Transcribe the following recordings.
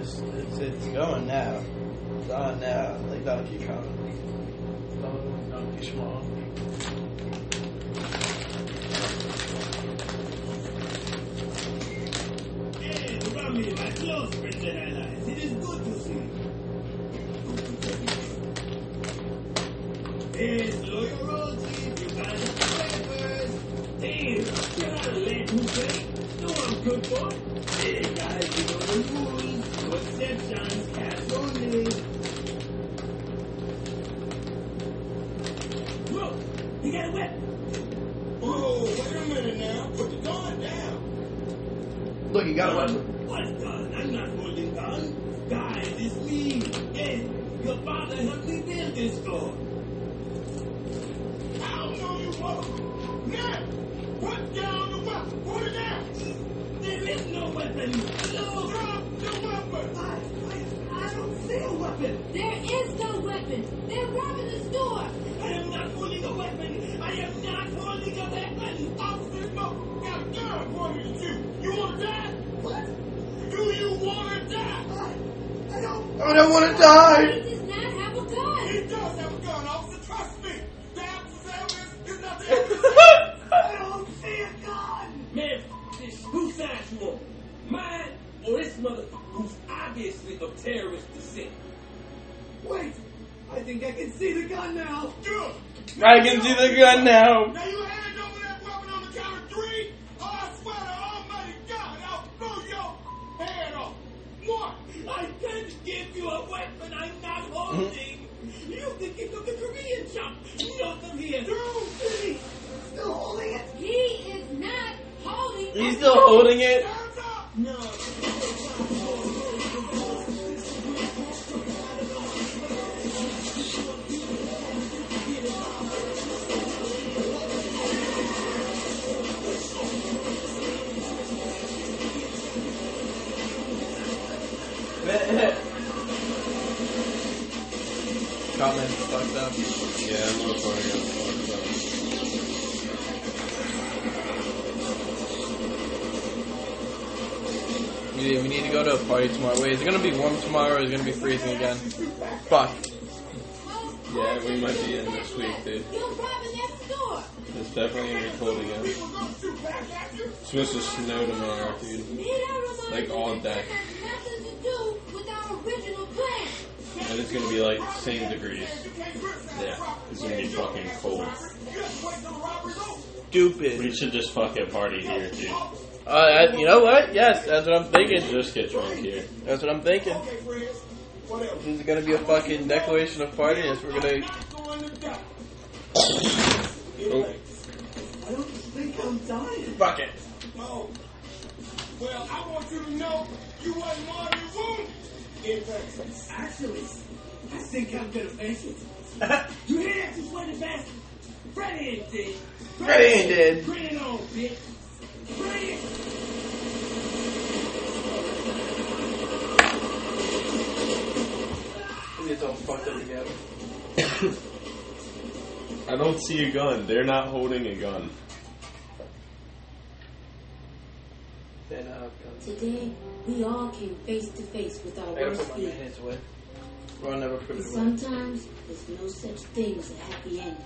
It's, it's, it's going now. It's on now. Like Donkey Kong. Donkey Schmong. Hey, Rami, my close friends you. You want to die? What? Do you want to die? I, I don't. I don't want to die. He does not have a gun. He does have a gun, officer. Trust me. The absence of evidence is not the evidence. I don't see a gun. Man, this, whose side you on? Mine or this motherfucker who's obviously of terrorist descent? Wait. I think I can see the gun now. Good. I can see the gun now. Now think the Korean chop. Not here. Two. Three. Still holding it. He is not holding. He's still holding it. We, we need to go to a party tomorrow. Wait, is it gonna be warm tomorrow or is it gonna be freezing again? Fuck. Yeah, we might be in this week, dude. You're robbing that store. It's definitely gonna be cold again. It's supposed to snow tomorrow, dude. Need I remind Like all day. And it's gonna be like same degrees. Yeah, it's gonna be fucking cold. Stupid. We should just fucking party here, dude. Uh, I- you know what? Yes, that's what I'm We thinking. should just get drunk here. That's what I'm thinking. This is gonna be a fucking declaration of party. Yes, we're gonna. Oh, I don't think I'm dying. Fuck it. Oh. Well, I want you to know you wasn't mortally wounded. In fact, actually, I think I'm gonna face it. You hear that, Just you sweaty bastard? Freddy ain't dead. Freddy ain't dead. Bring it on, bitch. Bring it. It's all fucked up together. I don't see a gun. They're not holding a gun. Then, uh, Today, we all came face to face with our I worst put my fear. Well, never put But it away. sometimes, there's no such thing as a happy ending.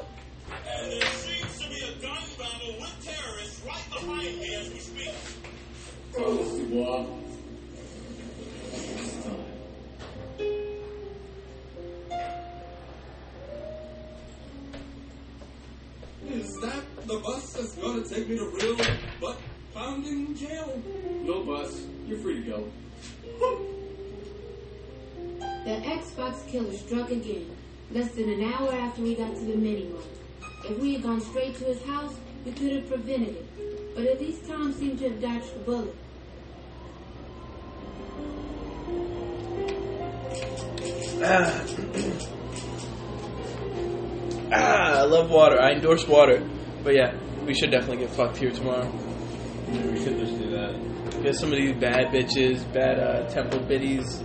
And there seems to be a gun battle with terrorists right behind me as we speak. Is that the bus that's gonna take me to real butt in jail? No bus. You're free to go. The Xbox killer struck again, less than an hour after we got to the mini mart. If we had gone straight to his house, we could have prevented it. But at least Tom seemed to have dodged the bullet. Ah. ah, I love water. I endorse water. But yeah, we should definitely get fucked here tomorrow. Maybe we should just do that. Get some of these bad bitches, bad uh, temple biddies.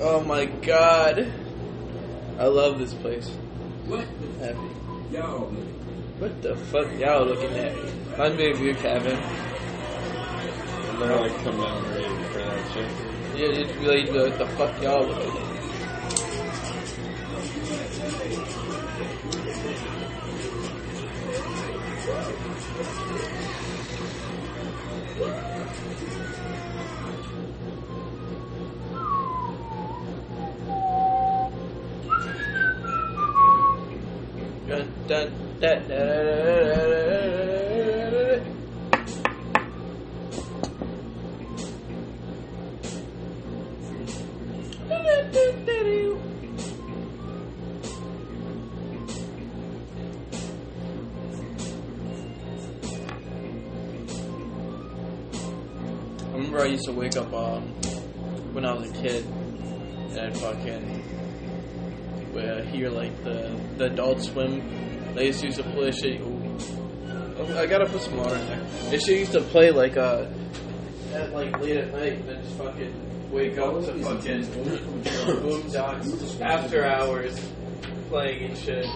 Oh my god. I love this place. What? Happy. Yo, What the fuck? Y'all looking at. Reminds me of you, Kevin. And they're like commemorating for that shit. Yeah, you'd be like, what the fuck y'all looking at? I remember I used to wake up um, when I was a kid and I'd fucking uh, hear like the the Adult Swim. They used to, play shit. I gotta put some water in there. They shit used to play like uh at like late at night and then just fucking wake up to fucking boondocks after hours playing and shit.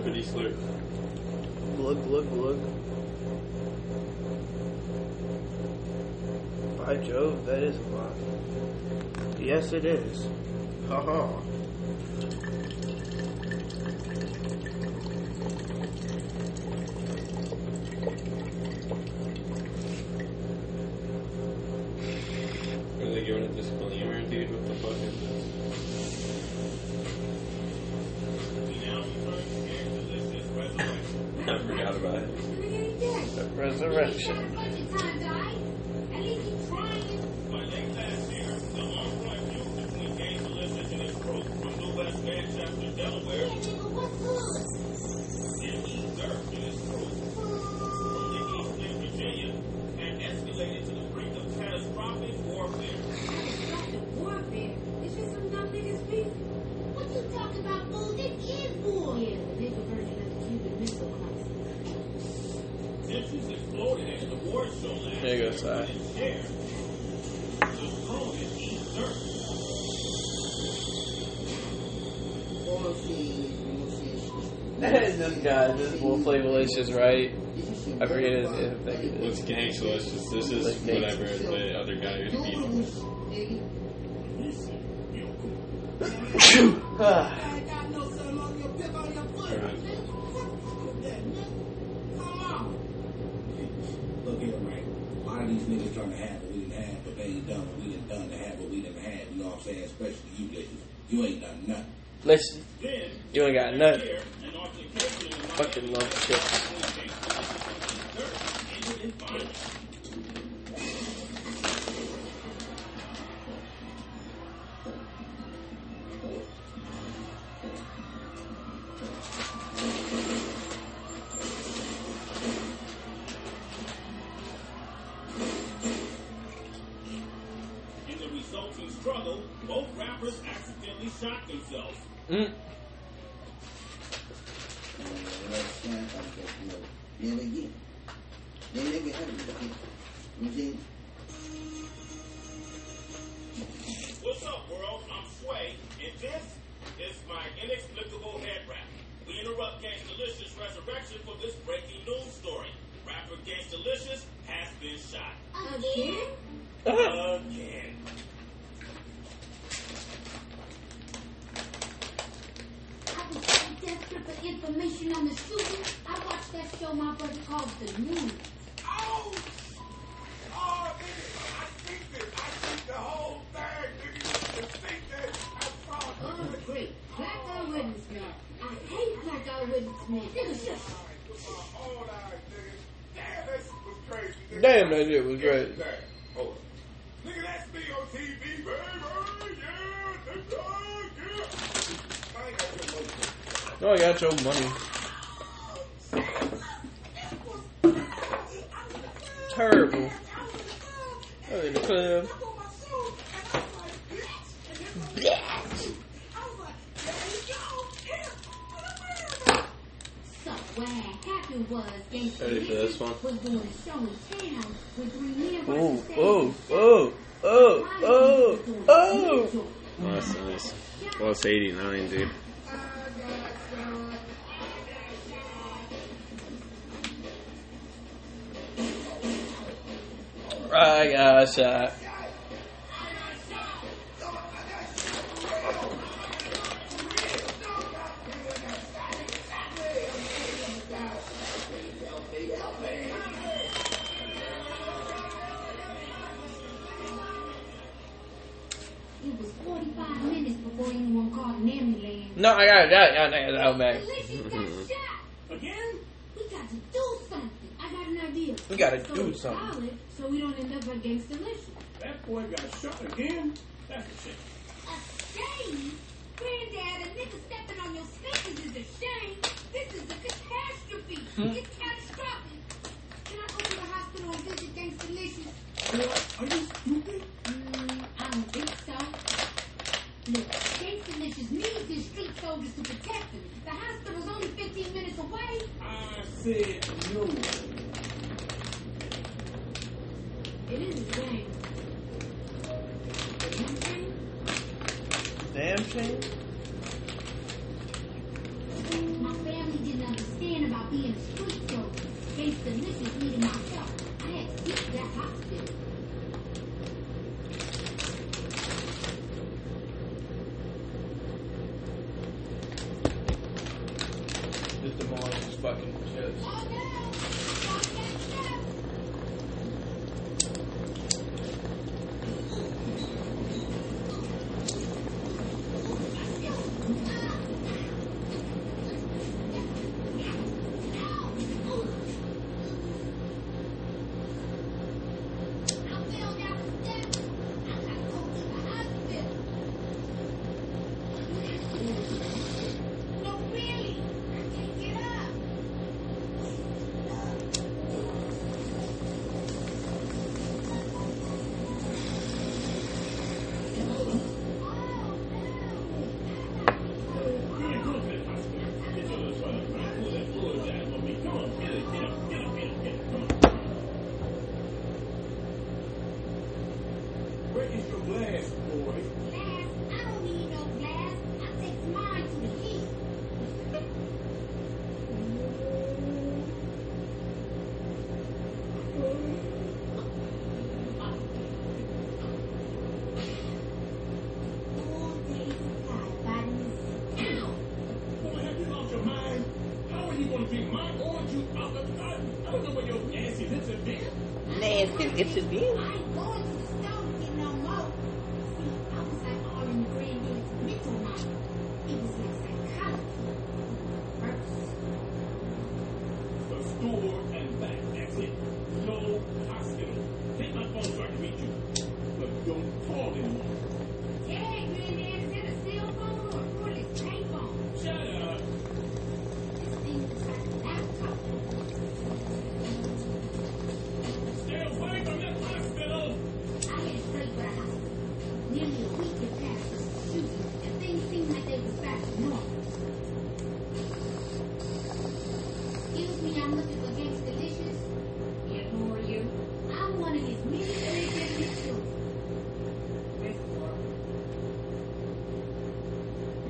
Slurpity slurp. glug glug glug? By Jove, that is a lot. Yes, it is. Haha. Resurrection. This guy, this will play malicious, right? I forget his name. I think it What's is. Gangstalicious? This is Like whatever the other guy who's beating. I got no son on your pip on your foot. Alright. Come on. Look here, man. A lot of these niggas trying to have what we didn't have, but they ain't done what we done done to have what we didn't have. You know what I'm saying? Especially you niggas. You ain't done nothing. Listen, then you ain't got nothing. Here, an altercation in the Fucking love chips. ended in violence. In the resulting struggle, both rappers accidentally shot themselves. Mm. Nice, Plus 89, dude. Right, guys. Uh, No, I got it. I got it. I got it. Oh, man. Again? We got to do something. I got an idea. We got to so do something. Solid, so we don't end up against Gangstalicious. That boy got shot again? That's a shame. A shame? Granddad, a nigga stepping on your sneakers is a shame. This is a catastrophe. Hmm? It's catastrophic. Can I go to the hospital and visit Gangstalicious? Are you patients need these street soldiers to protect them. The hospital's only 15 minutes away. I said no. It is a shame. Damn shame. My family didn't understand about being street soldiers. Based on this, including myself, I had to seek that hospital.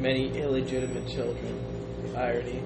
many illegitimate children. Irony.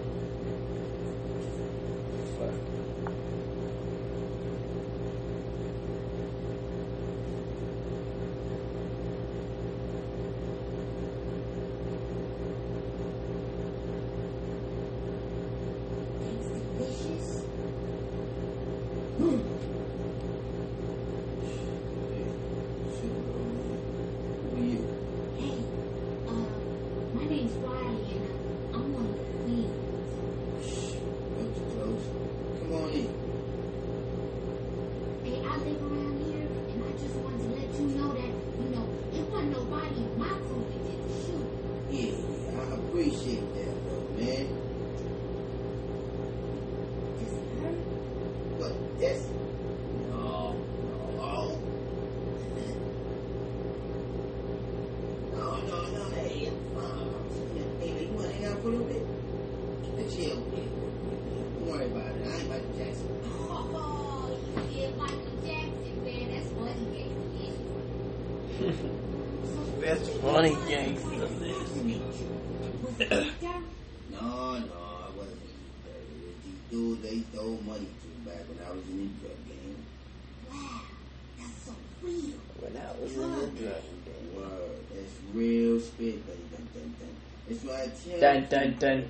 Real spit, buddy. Dun, dun, dun. That's why I tell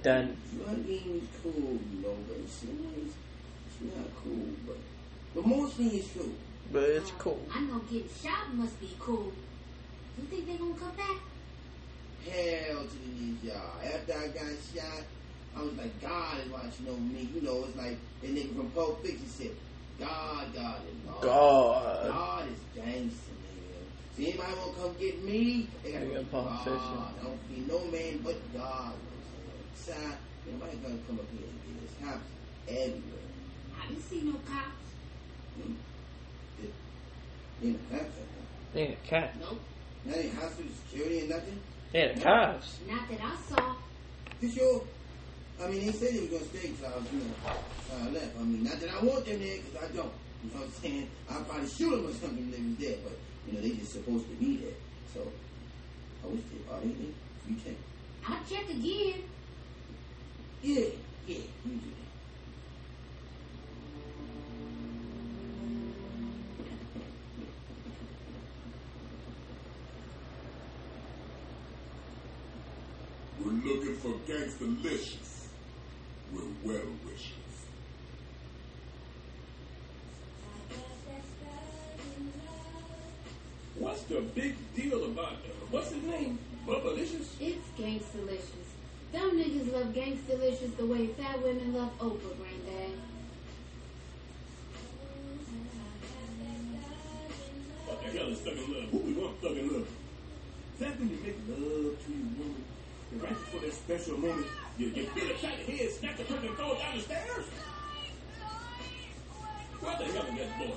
Dun. Drugging is cool, you know, but it's, it's, it's not cool. But, but mostly it's true. But it's cool. I know getting shot must be cool. You think they gonna come back? Hell to the knees, y'all. After I got shot, I was like, God is watching over me. You know, it's like that nigga from Pulp Fiction said, God, God is God. God. God is gangster, nigga. So anybody want to come get me? They gotta Nigga, go, Pulp God. Fiction. Don't be no man but God. So, nobody gonna come up here and get us. Cops everywhere. I didn't see no cops. You know, cops up there. Yeah, cat. Nope, Not any hospital security and nothing. Yeah, the cops. not that I saw. You sure? I mean, they said they was gonna stay because I was, you know, uh, left. I mean, not that I want them there because I don't. You know what I'm saying? I'd probably shoot them or something if they was there, but, you know, they just supposed to be there. So, I wish they, are they there? You check. I'll check again. Yeah, yeah, you do that. We're looking for Gangstalicious. We're well wishers. What's the big deal about uh, what's his name? Bubbalicious? It's Gangstalicious. Them niggas love Gangstalicious the way fat women love Oprah, granddad. What the hell is thug love? Who we want thug love? Is that when you make love to your woman? And right before that special moment, you, you a shot in the head, snap the person and throw it down the stairs? What the hell is that boy?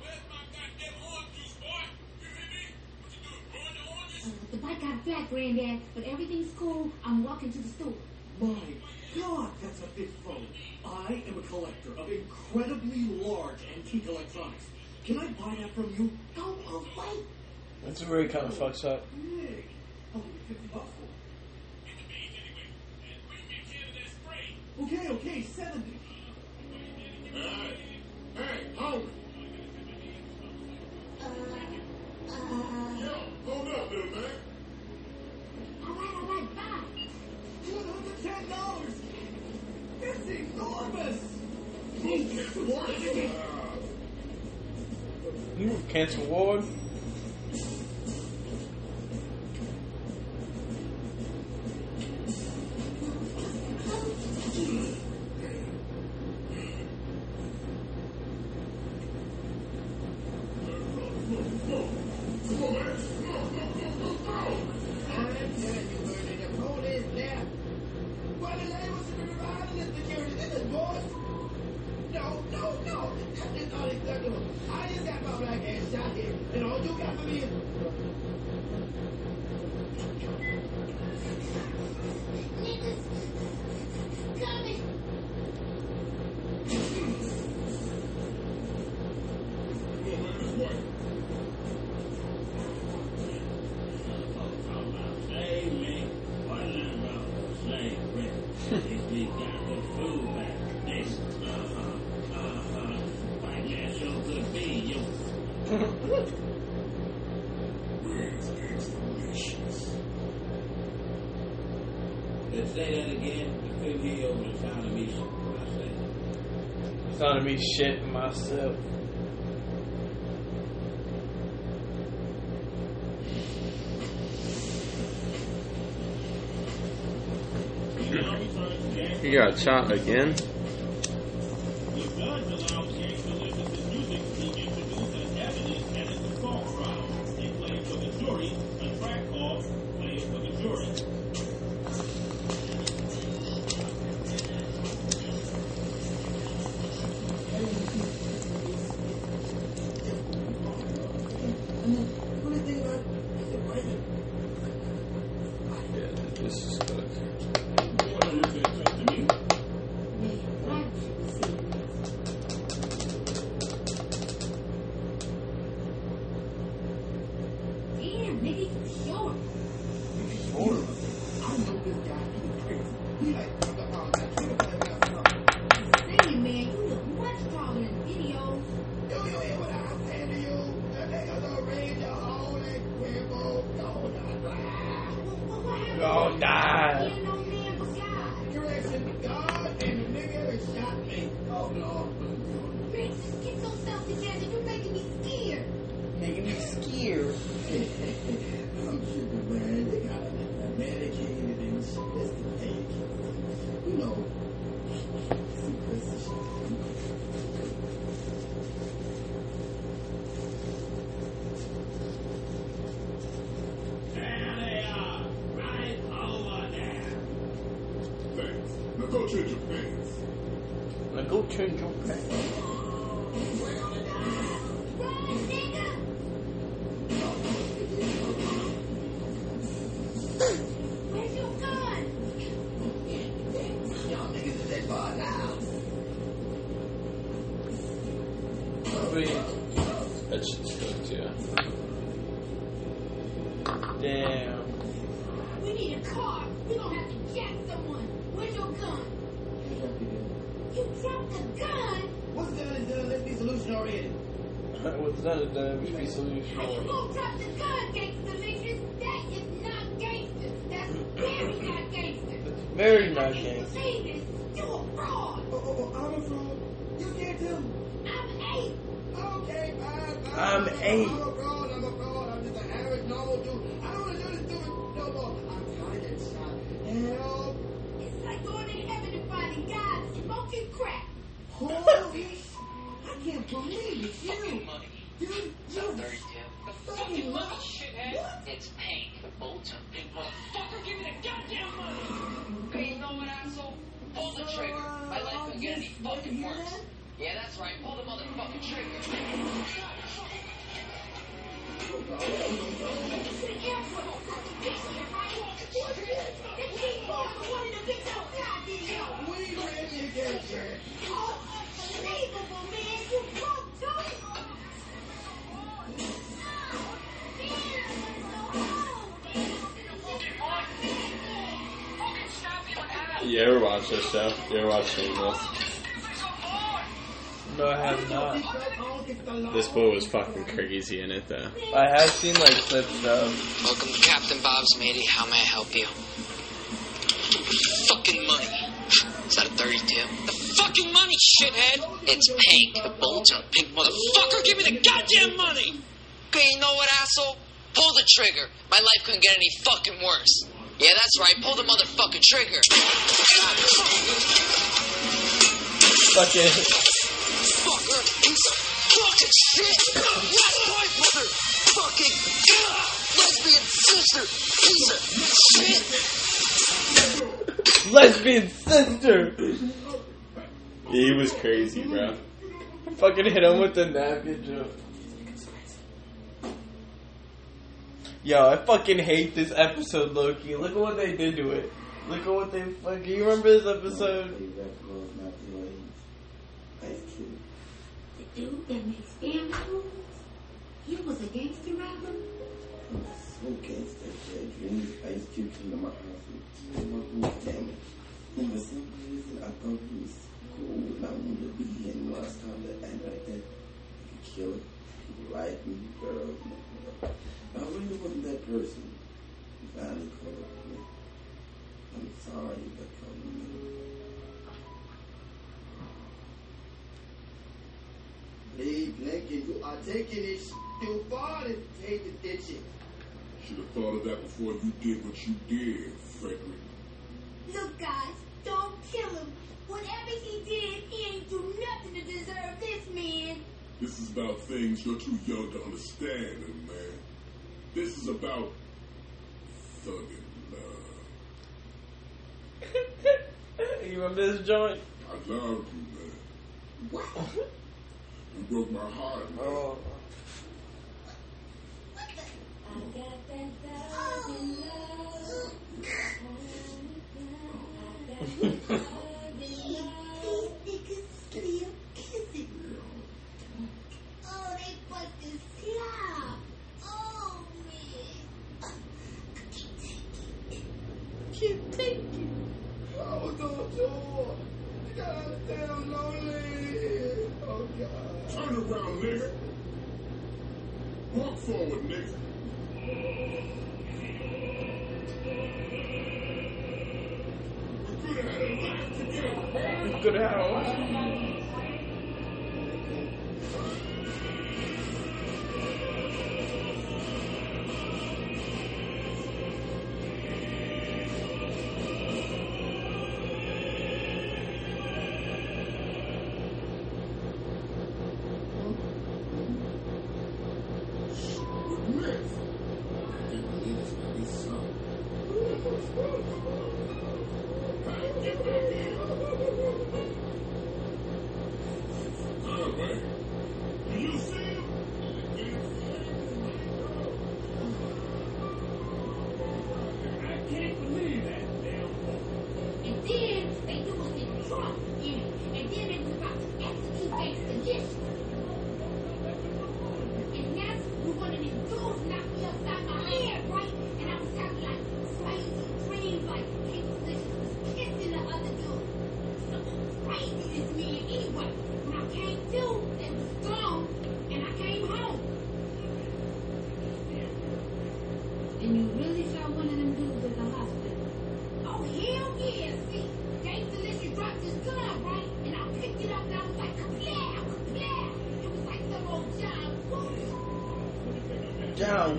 Where's my goddamn orange juice, boy? You hear me? What you doing? Pouring the oranges? Uh, the bike got a flat, granddad, but everything's cool. I'm walking to the store. My God, that's a big phone. I am a collector of incredibly large antique electronics. Can I buy that from you? Go away. That's where he kind of fucks up. Nick, I'll give you 50 bucks for Get the beans anyway. And bring me a can of that spray. it. Okay, okay, 70. Alright. Hey, homie. Uh, uh, Yo, hold up, little man. All right, all right, bye. $110! That's enormous! Cancel ward. Say that again. I couldn't hear you over the sound of me. I said, It's not me shitting myself. You got shot again. What That is not gangster. That's very not gangster. Very not I can't gangster. believe this. You a fraud. Oh, oh, oh, I'm a fraud. You can't tell me. I'm eight. Okay, fine, fine. I'm eight. I'm a fraud. I'm a fraud. I'm just an average, normal dude. I don't want to do this stupid no more. I'm tired of getting shot. Help. It's like going to heaven and finding God smoking crack. Holy pink. Bolts are big motherfucker. Give me the goddamn money. Okay, you know what, asshole? Pull the trigger. My life can get any fucking worse. Yeah, that's right. Pull the motherfucking trigger. To the airport. Ever watch this show? You ever watch Shameless? No, I have not. This boy was fucking crazy in it though. I have seen like clips though. Welcome to Captain Bob's, matey. How may I help you? Fucking money. Is that a 32? The fucking money, shithead! It's pink. The bolts are pink, motherfucker! Give me the goddamn money! Okay, you know what, asshole? Pull the trigger. My life couldn't get any fucking worse. Yeah, that's right. Pull the motherfucking trigger. Fucking. Fucker! Piece of fucking shit! Last point, motherfucking lesbian sister! Piece of shit! Lesbian sister! He was crazy, bro. Fucking hit him with the napkin joke. Yo, I fucking hate this episode, Loki. Look at what they did to it. Look at what they fucking. You remember this episode? Ice Cube. The dude that makes dance moves? He was a gangster rapper? So gangster, yeah, dreams, ice cubes into my house. and my boo, Damn it. And for some reason, I thought he was cool and I wanted to be. And when I started to act like that, I could kill it. People like me, girls. and all. I really wasn't that person. He finally caught up me. I'm sorry, but call me. Leave Lincoln, you are taking it too far to take the ditching. Should have thought of that before you did what you did, Frederick. Look, guys, don't kill him. Whatever he did, he ain't do nothing to deserve this, man. This is about things you're too young to understand, man, this is about thugging love. you remember this joint? I love you, man. Wow. you broke my heart, man. Oh. forward, nigga. We could have had a life together. We could have had a life.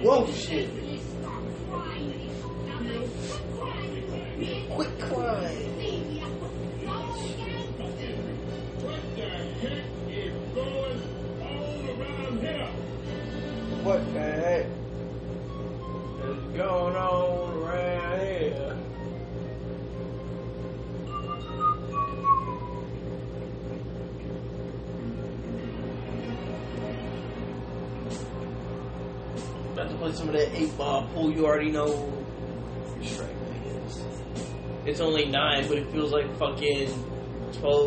oh chega Hey, Bob, Pool, you already know is. It's only 9, but it feels like fucking 12.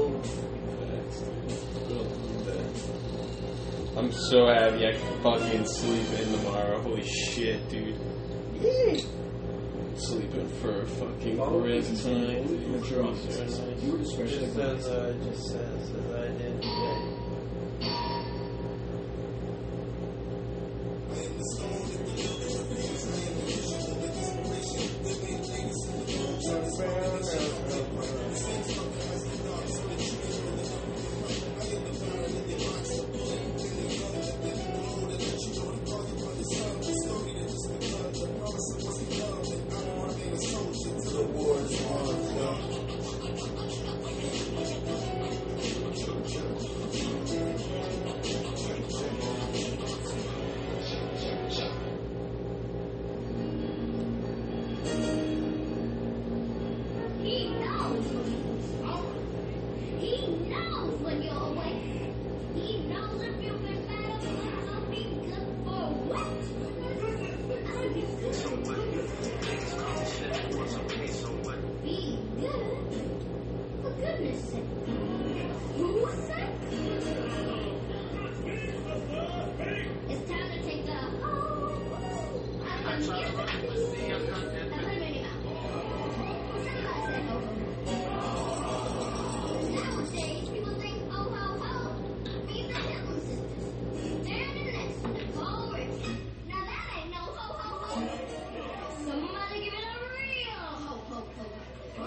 I'm so happy I can fucking sleep in tomorrow. Holy shit, dude. Sleeping for a fucking rest time. Just as, just as uh, I did.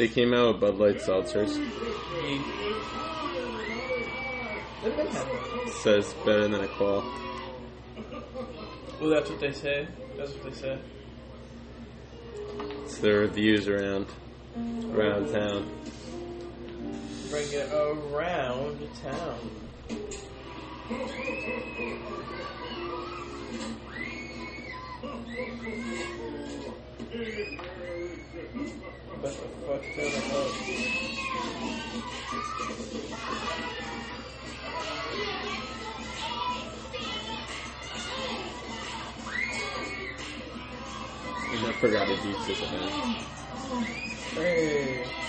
they came out with Bud Light seltzers. Says better than a call. Well, that's what they say. That's what they say. It's the reviews around around town. Bring it around town. What the fuck up? I forgot to do this event. Hey.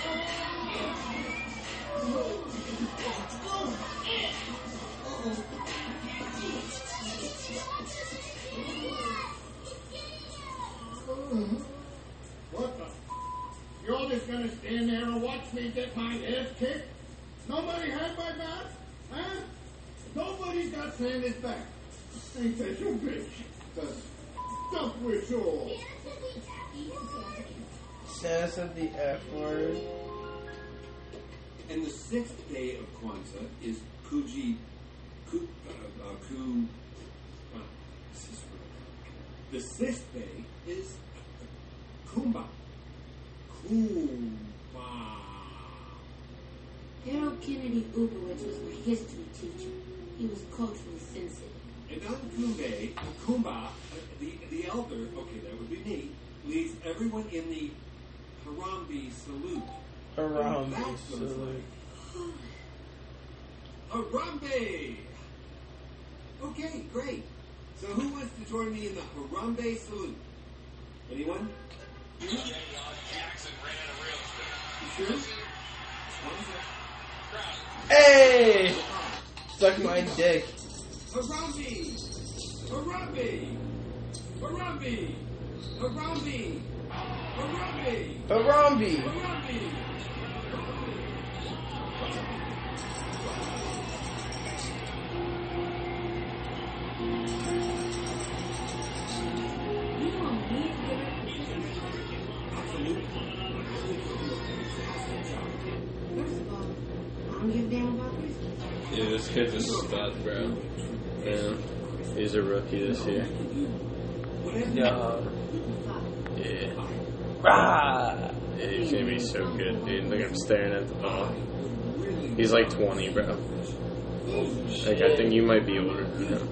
There and me get my ass kicked? Nobody had my back? Huh? Nobody's got Sandy's back. Ain't that your bitch? The stuff with you Says of the F word. And the sixth day of Kwanzaa is Kuji, Ku, uh, uh, Ku, uh, this is for- the sixth day is Kuumba. Kuumba. Harold Kennedy Uberwitz was my history teacher. He was culturally sensitive. And on Kumbe, Kuumba, uh, the, the elder, okay, that would be me, leads everyone in the Harambee salute. Harambee! Okay, great. So who wants to join me in the Harambee salute? Yeah, this kid's a stud, bro. Yeah, he's a rookie this year. Yeah. Uh, yeah. Rah! Yeah, he's gonna be so good, dude. Look, I'm staring at the ball. He's like 20, bro. Like, I think you might be older than him.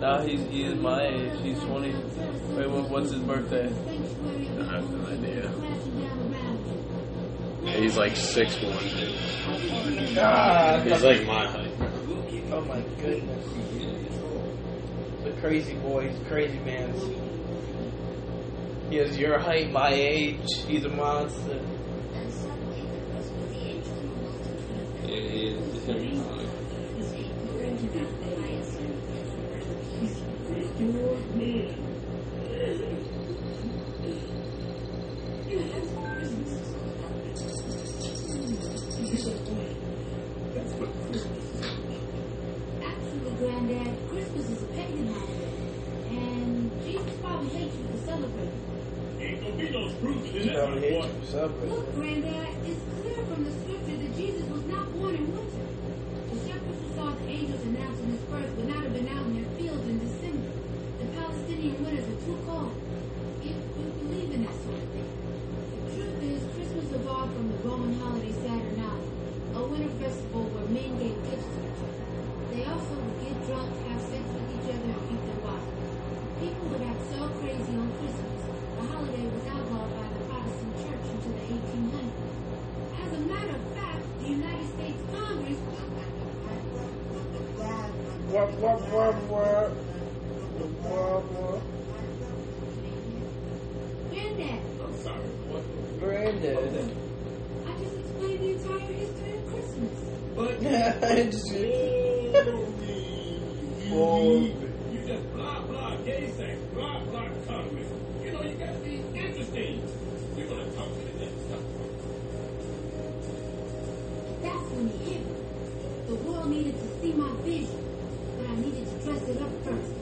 Now he's he is my age. He's twenty. Wait, what's his birthday? I have no idea. He's like 6'1. God. He's like my height. Oh my goodness. The crazy boy. He's crazy man. He has your height, my age. He's a monster. Yeah, he is. He's gonna be fine. Actually, probably Wah, wah, wah, wah. Wah, wah. Granddad, I'm sorry. What? Granddad. I just explained the entire history of Christmas. But I just. you just blah blah gay sex, blah blah Congress. You know you gotta be interesting. We're gonna talk to the next stuff. That's when it hit me. The world needed to see my vision, They.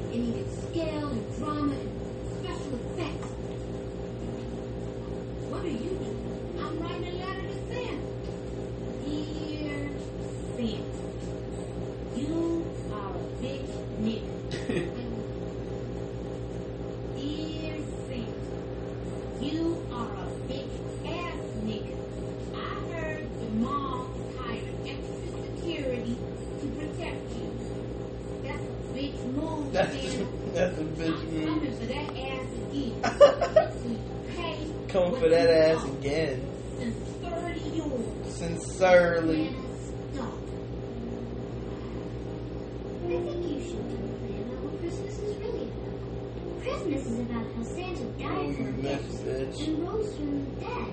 What Christmas is really about. Christmas is about how Santa died for a Message. and rose from the dead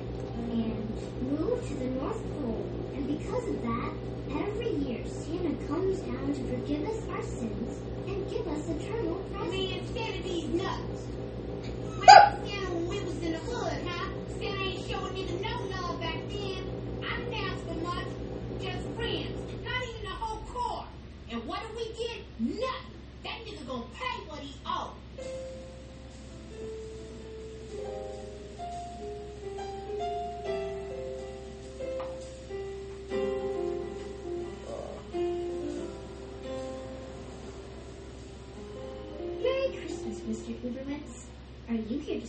and moved to the North Pole. And because of that, every year Santa comes down to forgive us our sins and give us eternal presents. Man, Santa these nuts. Where was Santa when we was in the hood, huh? Santa ain't showing nigga no love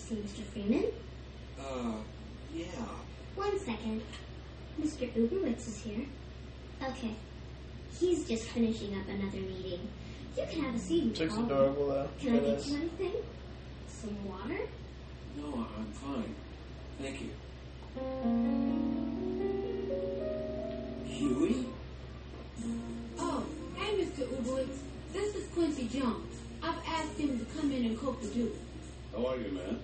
to see Mr. Freeman? Uh, yeah. One second. Mr. Uberwitz is here. Okay. He's just finishing up another meeting. You can have a seat and Chick's adorable though. Can I get you anything? Some water? No, I'm fine. Thank you. Huey? Oh, hey, Mr. Uberwitz. This is Quincy Jones. I've asked him to come in and cook the dude. How are you, man?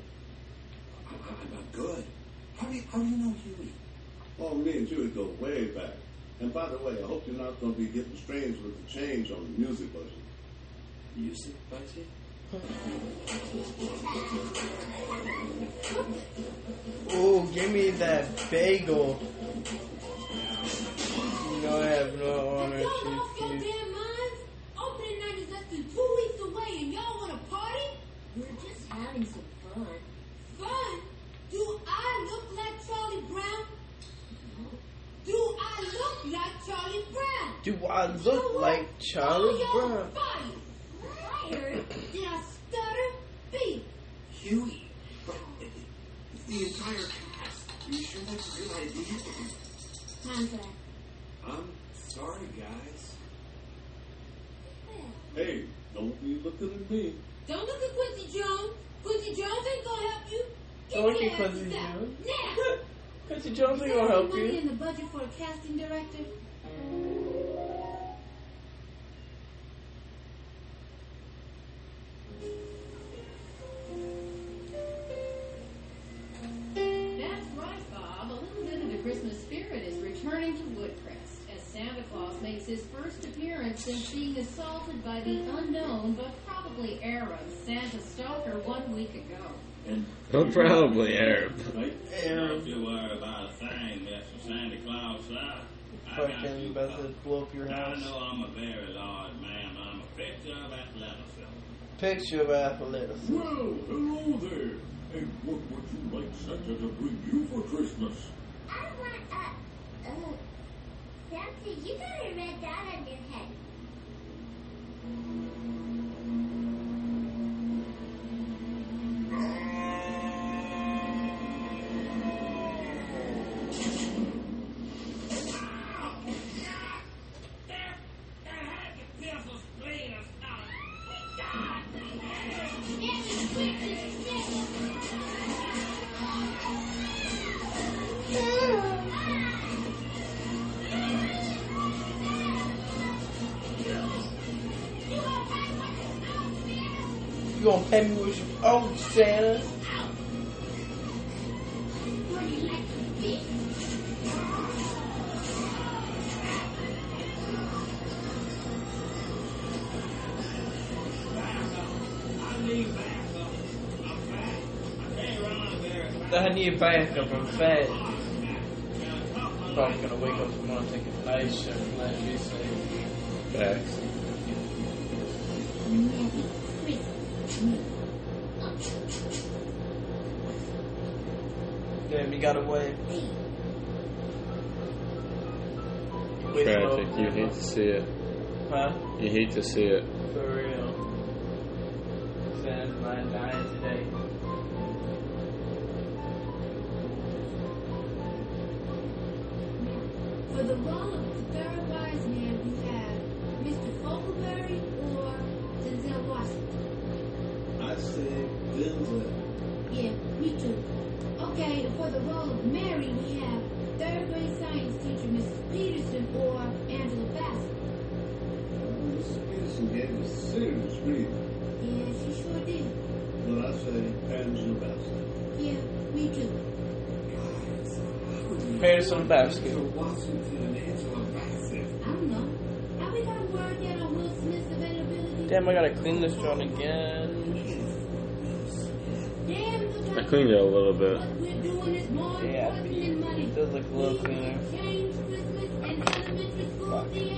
I, I, I'm not good. How do you, how do you know Huey? Oh, me and Huey go way back. And by the way, I hope you're not going to be getting strange with the change on the music budget. Music budget? oh, give me that bagel. You know I have no honor, Y'all off your damn minds? Opening night is less than two weeks away, and y'all want to party? We're just having some fun. Fun? Do I look like Charlie Brown? Do I look like Charlie Brown? Do I look what? like Charlie Brown? Fired. Fired? Did I stutter? Beat. Huey? But it- it's the entire cast. Are you sure that's a good idea? Time for that. I'm sorry, guys. Hey, don't be looking at me. Don't look at Quincy Jones. Quincy Jones ain't gonna help you. Get Don't look at Quincy. Jones. Now. Quincy Jones ain't gonna there help any money you. in the budget for a casting director? Week ago. And Probably Arab. right? Arab. Don't you worry about a thing, Mr. Santa Claus, sir. I got Fucking you about to blow up your I know I'm a very large man, but I'm a picture of athleticism. Picture of athleticism. Well, hello there. And what would you like Santa to bring you for Christmas? I want a. Uh, Santa, you got a red dot on your head. Own Santa? I need backup. I'm fat. Probably gonna wake up tomorrow and take a night shift. Let me say. Facts. Mm-hmm. You got away. Wait, Tragic. no. You hate to see it. Huh? You hate to see it. For real. Santa's not dying today. It's on basket. I don't know. We got a? Damn, I gotta clean this joint again. I cleaned it a little bit. Yeah, it does look a little cleaner. Fuck.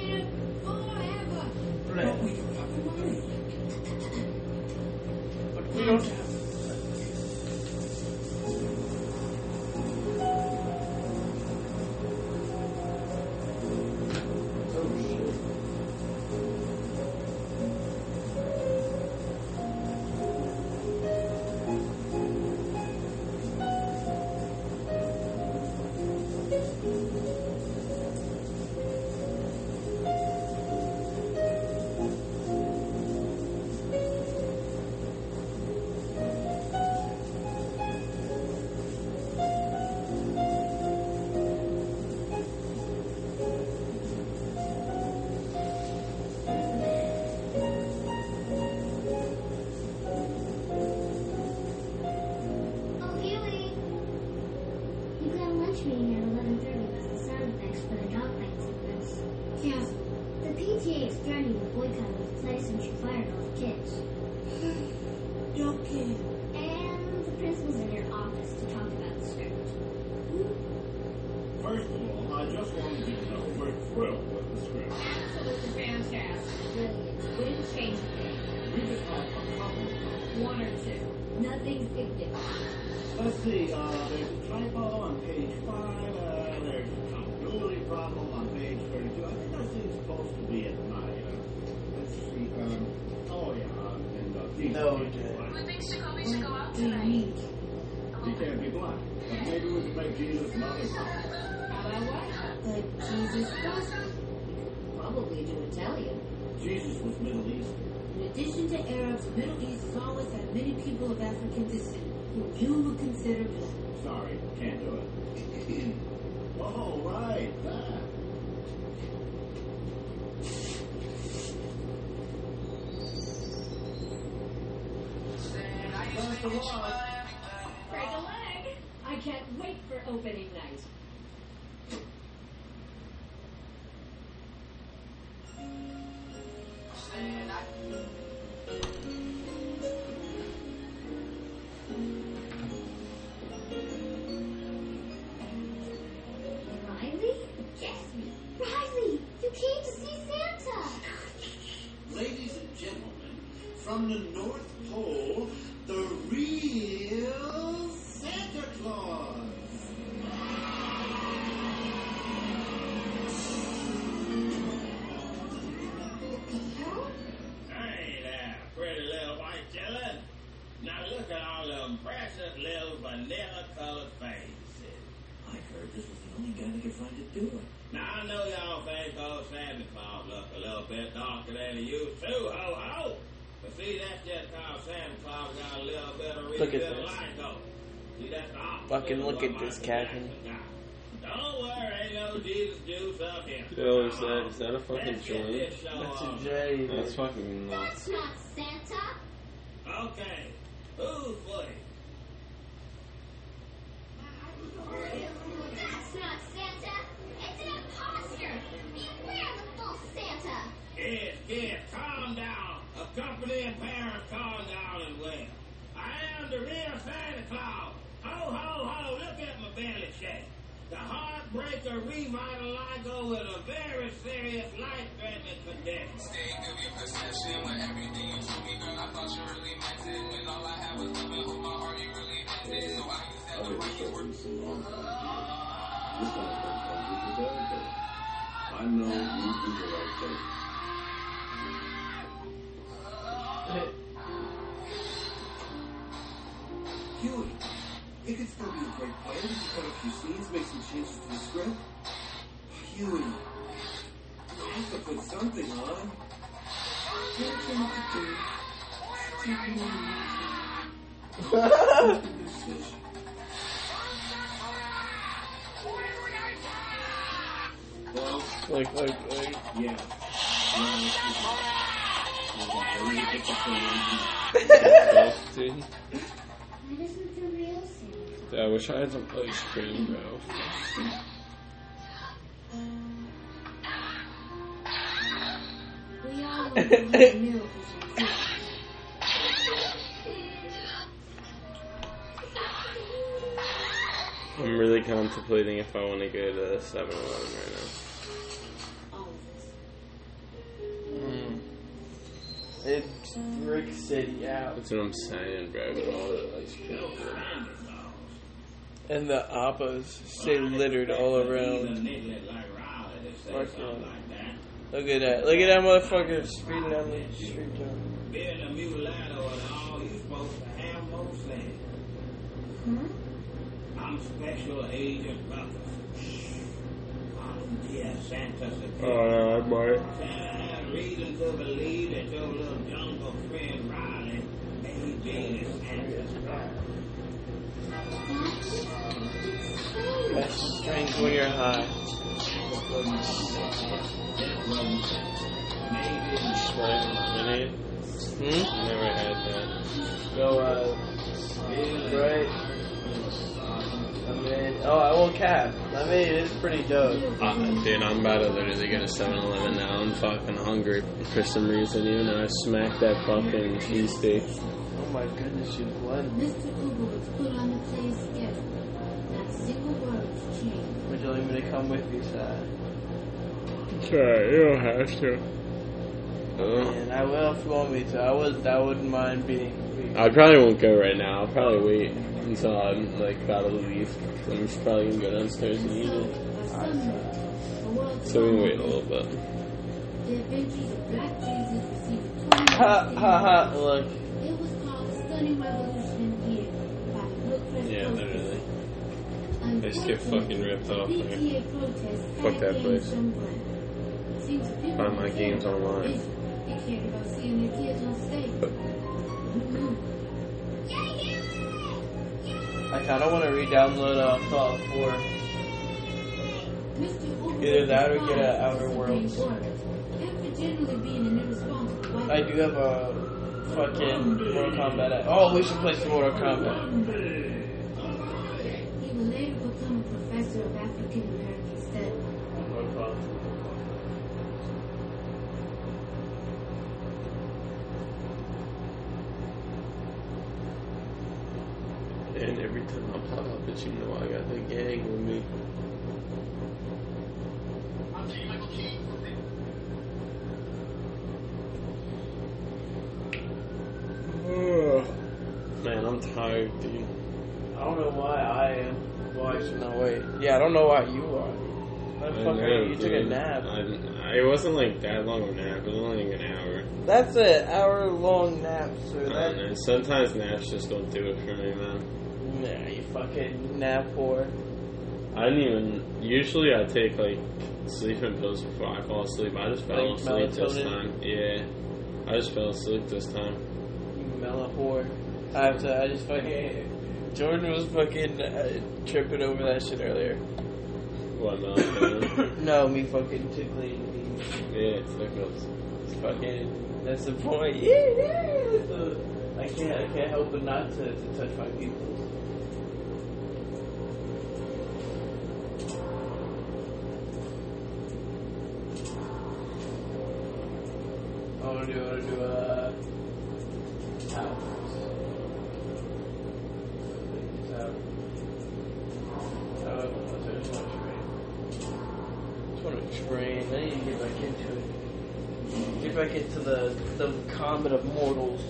Can't do it. oh, right, that. There's the log. Uh, break a leg. I can't wait for opening night. look at this captain. Don't worry, no Jesus do fuck him. Yo, is that is that a fucking J? That's a J. That's fucking nuts. That's not Santa. Okay. Stay good, your possession when everything you told me, girl, I thought you really meant it. When all I had was love and hope, my heart, you really meant it. So I use that the way you were. You did everything. I know you do the right thing. Huey, it could still be a great plan if you cut a few scenes, make some changes to the script. Huey something on. like, like, like. Yeah. I wish I had some ice cream, bro. I'm really contemplating if I want to go to 7 Eleven right now. All of us. Mm. It's Brick City out. That's what I'm saying, bro. With all the. And the appas stay littered all around. Fucking. Look at that. Look at that motherfucker speeding down the street. John. Being a mulatto and all, you supposed to have more sense. Hmm? I'm Special Agent Buckles. Volunteer Santa Security. Oh, no, I might. Santa has reason to believe that your little jungle friend Riley may be Santa's brother. That's strange when you're high. Lemonade? Hmm? Never had that. Go, uh, right. I mean, oh, I won't cap. I mean, it's pretty dope. Uh, dude, I'm about to literally go to 7 Eleven now. I'm fucking hungry for some reason, even though I smacked that fucking cheesesteak. Oh my goodness, you blood. Would you like me to come with you, sir? Sure, you don't have to. Uh, And I will if you want me to. I would. I wouldn't mind being. being I probably won't go right now. I'll probably wait until I'm like about to leave. I'm just probably gonna go downstairs and eat it. By Sunday, the world So we can wait a little bit. The Adventures of Black Jesus received a 20 Ha ha ha! Look. It was called Stunning Revolution Year by Woodcrest Yeah, literally. They just get fucking ripped off there. Fuck that place. Buy my games online. I kind of want to re-download uh, Fallout 4. Mr. Uber Either that or get an Outer Worlds. I do have a fucking Mortal Kombat. Oh, we should play some Mortal Kombat. He would later become a professor of African American studies. And every time I pop up, it, you know I got the gang with me. Man, I'm tired, dude. I don't know why I am. Well, actually, no, wait. Yeah, I don't know why you are. I Motherfucker, you took a nap. I, it wasn't like that long of a nap. It was only like an hour. That's an hour long nap, sir. I don't That, know. Sometimes naps just don't do it for me, man. Fucking nap whore. I didn't even. Usually, I take like sleeping pills before I fall asleep. I just fell Like asleep this time. Yeah, I just fell asleep this time. You mellow whore. I have to, I just fucking. Jordan was fucking uh, tripping over that shit earlier. What melatonin? No, me fucking tickling me. yeah, it's like. It's fucking. That's the point. Yeah, yeah. the- I can't. I can't help but not to, to touch my people. Do. Want to a house. So, uh, want to train. I need to get back into it. Get back into the the combat of mortals.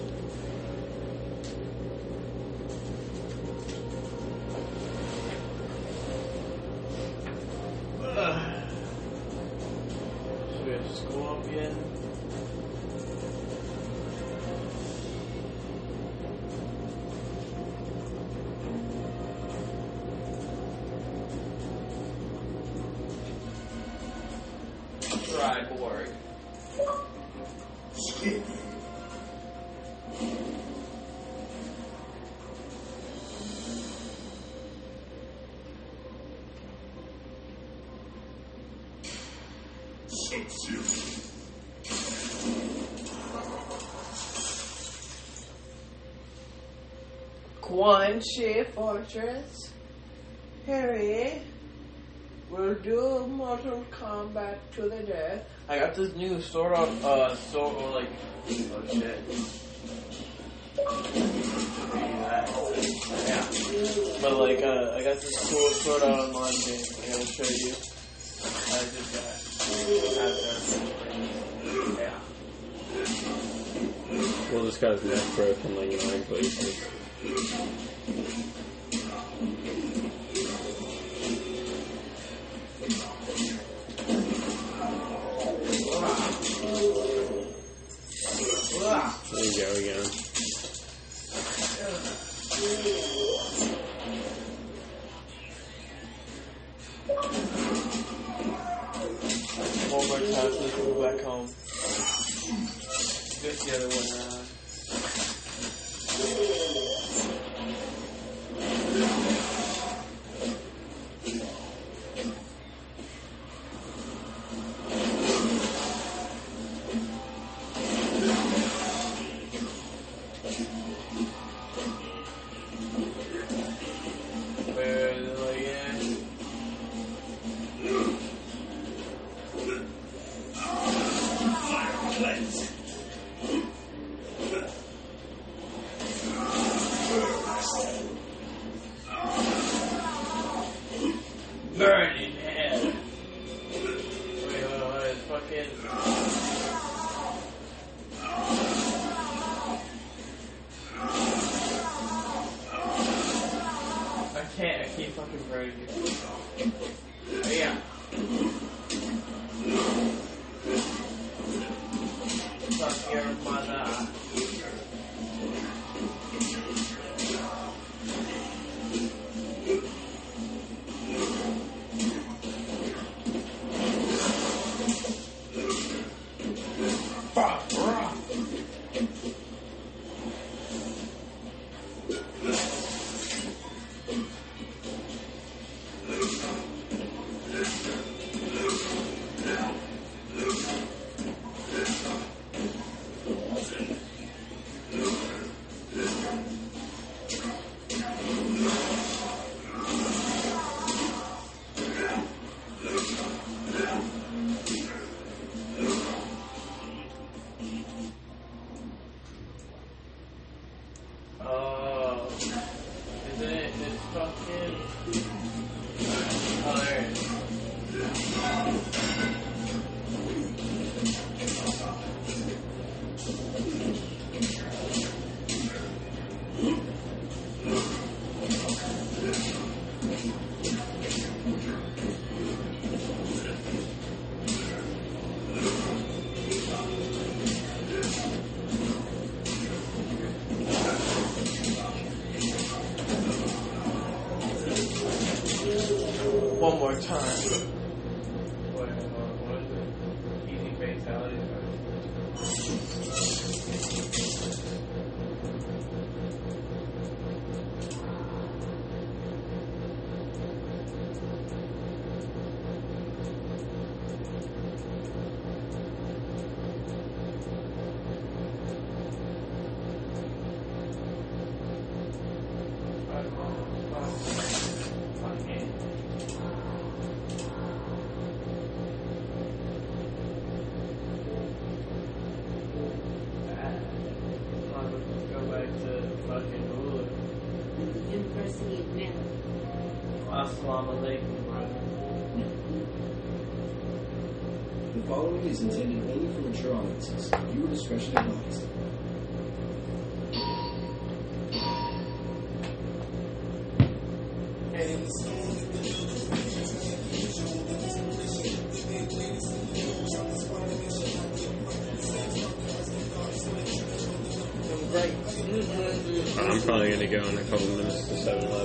Quan Chi Fortress. Harry, we'll do Mortal Kombat to the death. I got this new sword on, uh, sword, or like, oh shit. Yeah. But like, uh, I got this cool sword out online game. I gotta show you. I just got after. Yeah. Well, this guy's neck broke in like nine places. There you go One in a couple minutes to 7 Eleven